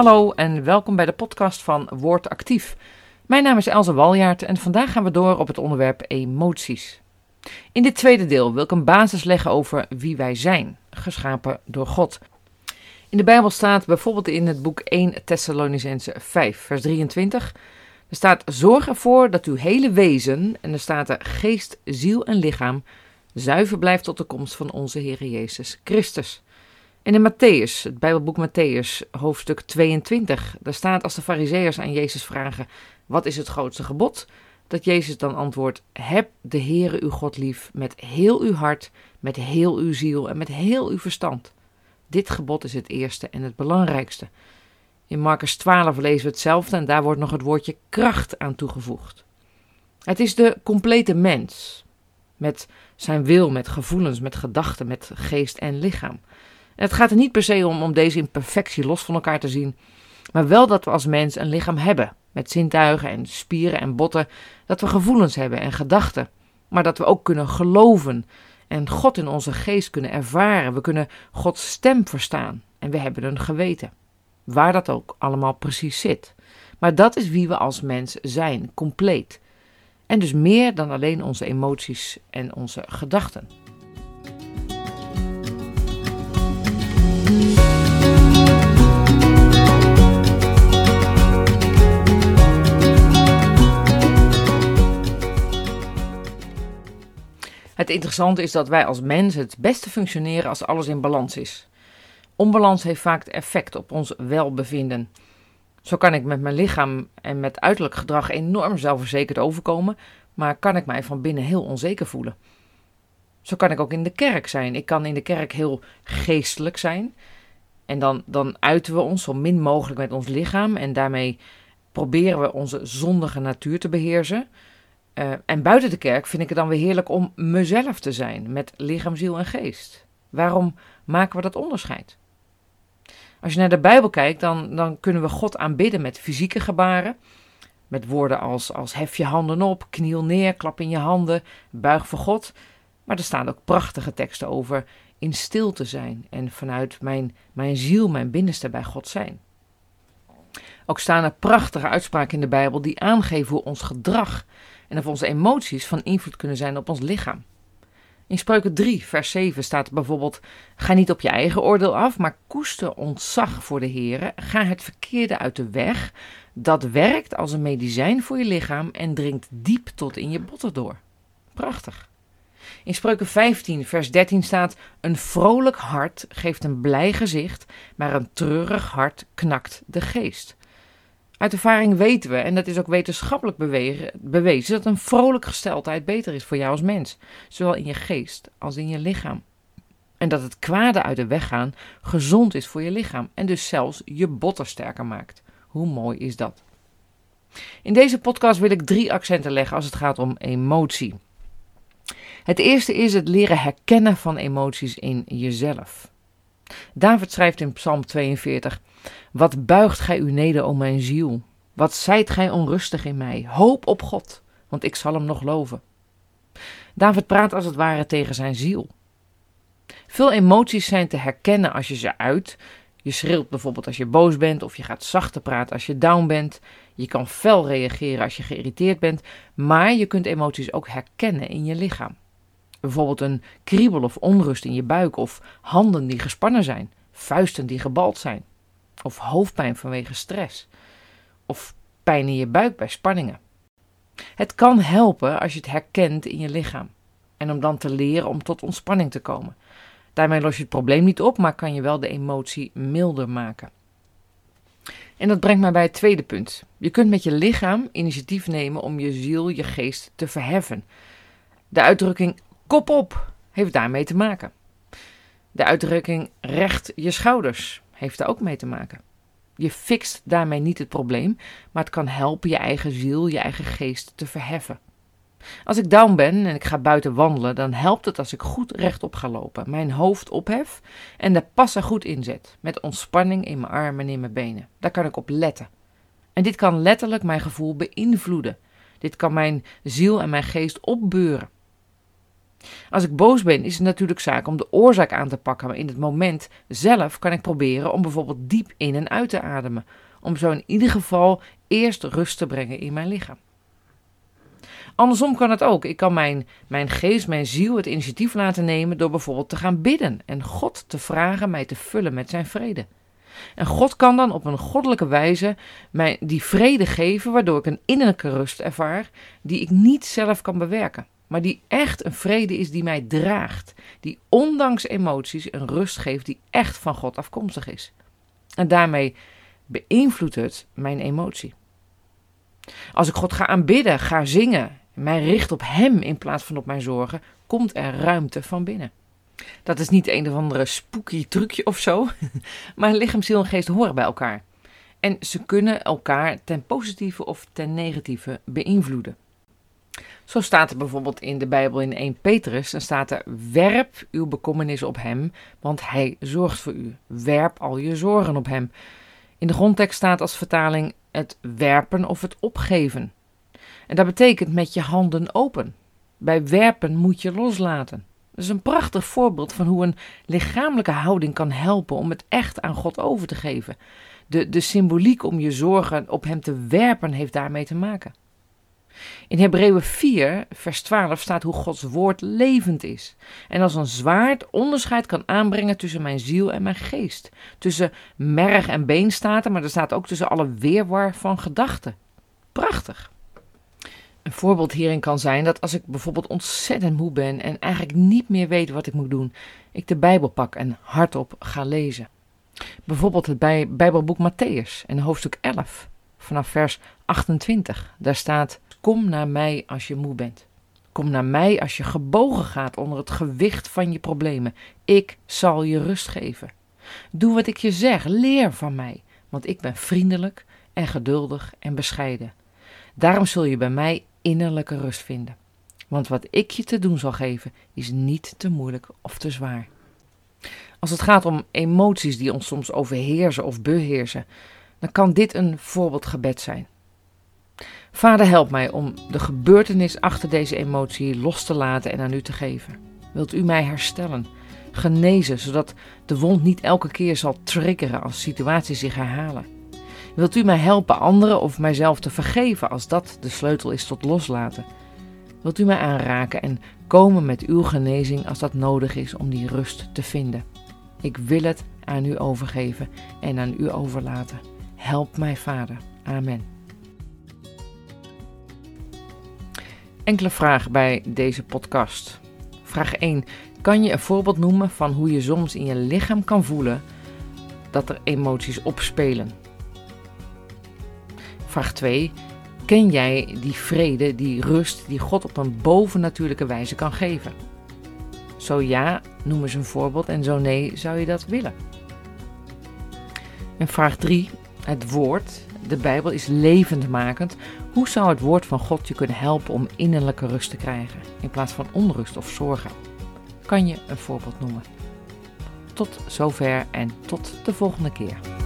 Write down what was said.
Hallo en welkom bij de podcast van Woord Actief. Mijn naam is Elze Waljaert en vandaag gaan we door op het onderwerp emoties. In dit tweede deel wil ik een basis leggen over wie wij zijn, geschapen door God. In de Bijbel staat bijvoorbeeld in het boek 1 Thessalonicense 5, vers 23. Er staat: Zorg ervoor dat uw hele wezen, en er staat er geest, ziel en lichaam, zuiver blijft tot de komst van onze Heer Jezus Christus. En in Matthäus, het Bijbelboek Matthäus, hoofdstuk 22, daar staat als de Farizeeërs aan Jezus vragen: Wat is het grootste gebod? Dat Jezus dan antwoordt: Heb de Heere uw God lief met heel uw hart, met heel uw ziel en met heel uw verstand. Dit gebod is het eerste en het belangrijkste. In Marcus 12 lezen we hetzelfde en daar wordt nog het woordje kracht aan toegevoegd. Het is de complete mens, met zijn wil, met gevoelens, met gedachten, met geest en lichaam. Het gaat er niet per se om om deze in perfectie los van elkaar te zien, maar wel dat we als mens een lichaam hebben, met zintuigen en spieren en botten, dat we gevoelens hebben en gedachten, maar dat we ook kunnen geloven en God in onze geest kunnen ervaren. We kunnen Gods stem verstaan en we hebben een geweten, waar dat ook allemaal precies zit. Maar dat is wie we als mens zijn, compleet. En dus meer dan alleen onze emoties en onze gedachten. Het interessante is dat wij als mensen het beste functioneren als alles in balans is. Onbalans heeft vaak effect op ons welbevinden. Zo kan ik met mijn lichaam en met uiterlijk gedrag enorm zelfverzekerd overkomen, maar kan ik mij van binnen heel onzeker voelen. Zo kan ik ook in de kerk zijn. Ik kan in de kerk heel geestelijk zijn. En dan, dan uiten we ons zo min mogelijk met ons lichaam en daarmee proberen we onze zondige natuur te beheersen. Uh, en buiten de kerk vind ik het dan weer heerlijk om mezelf te zijn, met lichaam, ziel en geest. Waarom maken we dat onderscheid? Als je naar de Bijbel kijkt, dan, dan kunnen we God aanbidden met fysieke gebaren. Met woorden als, als hef je handen op, kniel neer, klap in je handen, buig voor God. Maar er staan ook prachtige teksten over in stil te zijn en vanuit mijn, mijn ziel, mijn binnenste bij God zijn. Ook staan er prachtige uitspraken in de Bijbel die aangeven hoe ons gedrag en of onze emoties van invloed kunnen zijn op ons lichaam. In Spreuken 3, vers 7 staat bijvoorbeeld: Ga niet op je eigen oordeel af, maar koester ontzag voor de Heer. Ga het verkeerde uit de weg. Dat werkt als een medicijn voor je lichaam en dringt diep tot in je botten door. Prachtig. In Spreuken 15, vers 13 staat: Een vrolijk hart geeft een blij gezicht, maar een treurig hart knakt de geest. Uit ervaring weten we, en dat is ook wetenschappelijk bewezen, dat een vrolijk gesteldheid beter is voor jou als mens, zowel in je geest als in je lichaam. En dat het kwade uit de weg gaan gezond is voor je lichaam en dus zelfs je botten sterker maakt. Hoe mooi is dat? In deze podcast wil ik drie accenten leggen als het gaat om emotie. Het eerste is het leren herkennen van emoties in jezelf. David schrijft in Psalm 42: Wat buigt gij u neder, o mijn ziel? Wat zijt gij onrustig in mij? Hoop op God, want ik zal hem nog loven. David praat als het ware tegen zijn ziel. Veel emoties zijn te herkennen als je ze uit. Je schreeuwt bijvoorbeeld als je boos bent, of je gaat zachter praten als je down bent. Je kan fel reageren als je geïrriteerd bent, maar je kunt emoties ook herkennen in je lichaam. Bijvoorbeeld een kriebel of onrust in je buik, of handen die gespannen zijn, vuisten die gebald zijn, of hoofdpijn vanwege stress, of pijn in je buik bij spanningen. Het kan helpen als je het herkent in je lichaam en om dan te leren om tot ontspanning te komen. Daarmee los je het probleem niet op, maar kan je wel de emotie milder maken. En dat brengt mij bij het tweede punt. Je kunt met je lichaam initiatief nemen om je ziel, je geest te verheffen. De uitdrukking Kop op heeft daarmee te maken. De uitdrukking recht je schouders heeft daar ook mee te maken. Je fixt daarmee niet het probleem, maar het kan helpen je eigen ziel, je eigen geest te verheffen. Als ik down ben en ik ga buiten wandelen, dan helpt het als ik goed rechtop ga lopen, mijn hoofd ophef en de passen goed inzet, met ontspanning in mijn armen en in mijn benen. Daar kan ik op letten. En dit kan letterlijk mijn gevoel beïnvloeden. Dit kan mijn ziel en mijn geest opbeuren. Als ik boos ben, is het natuurlijk zaak om de oorzaak aan te pakken, maar in het moment zelf kan ik proberen om bijvoorbeeld diep in en uit te ademen, om zo in ieder geval eerst rust te brengen in mijn lichaam. Andersom kan het ook. Ik kan mijn, mijn geest, mijn ziel het initiatief laten nemen door bijvoorbeeld te gaan bidden en God te vragen mij te vullen met zijn vrede. En God kan dan op een goddelijke wijze mij die vrede geven, waardoor ik een innerlijke rust ervaar die ik niet zelf kan bewerken, maar die echt een vrede is die mij draagt, die ondanks emoties een rust geeft die echt van God afkomstig is. En daarmee beïnvloedt het mijn emotie. Als ik God ga aanbidden, ga zingen, mij richt op Hem in plaats van op mijn zorgen, komt er ruimte van binnen. Dat is niet een of andere spooky trucje of zo, maar lichaam, ziel en geest horen bij elkaar. En ze kunnen elkaar ten positieve of ten negatieve beïnvloeden. Zo staat er bijvoorbeeld in de Bijbel in 1 Petrus, dan staat er, werp uw bekommernis op hem, want hij zorgt voor u. Werp al je zorgen op hem. In de grondtekst staat als vertaling het werpen of het opgeven. En dat betekent met je handen open. Bij werpen moet je loslaten. Dat is een prachtig voorbeeld van hoe een lichamelijke houding kan helpen om het echt aan God over te geven. De, de symboliek om je zorgen op Hem te werpen heeft daarmee te maken. In Hebreeën 4, vers 12 staat hoe Gods woord levend is. En als een zwaard onderscheid kan aanbrengen tussen mijn ziel en mijn geest. Tussen merg en been staat maar er staat ook tussen alle weerwar van gedachten. Prachtig. Een voorbeeld hierin kan zijn dat als ik bijvoorbeeld ontzettend moe ben en eigenlijk niet meer weet wat ik moet doen, ik de Bijbel pak en hardop ga lezen. Bijvoorbeeld het Bijbelboek Matthäus in hoofdstuk 11, vanaf vers 28. Daar staat: Kom naar mij als je moe bent. Kom naar mij als je gebogen gaat onder het gewicht van je problemen. Ik zal je rust geven. Doe wat ik je zeg, leer van mij, want ik ben vriendelijk en geduldig en bescheiden. Daarom zul je bij mij innerlijke rust vinden. Want wat ik je te doen zal geven, is niet te moeilijk of te zwaar. Als het gaat om emoties die ons soms overheersen of beheersen, dan kan dit een voorbeeldgebed zijn. Vader, help mij om de gebeurtenis achter deze emotie los te laten en aan u te geven. Wilt u mij herstellen, genezen, zodat de wond niet elke keer zal triggeren als situaties zich herhalen? Wilt u mij helpen anderen of mijzelf te vergeven als dat de sleutel is tot loslaten? Wilt u mij aanraken en komen met uw genezing als dat nodig is om die rust te vinden? Ik wil het aan u overgeven en aan u overlaten. Help mij, Vader. Amen. Enkele vragen bij deze podcast. Vraag 1. Kan je een voorbeeld noemen van hoe je soms in je lichaam kan voelen dat er emoties opspelen? Vraag 2. Ken jij die vrede, die rust die God op een bovennatuurlijke wijze kan geven? Zo ja, noem eens een voorbeeld en zo nee, zou je dat willen? En vraag 3. Het woord, de Bijbel is levendmakend. Hoe zou het woord van God je kunnen helpen om innerlijke rust te krijgen in plaats van onrust of zorgen? Kan je een voorbeeld noemen? Tot zover en tot de volgende keer.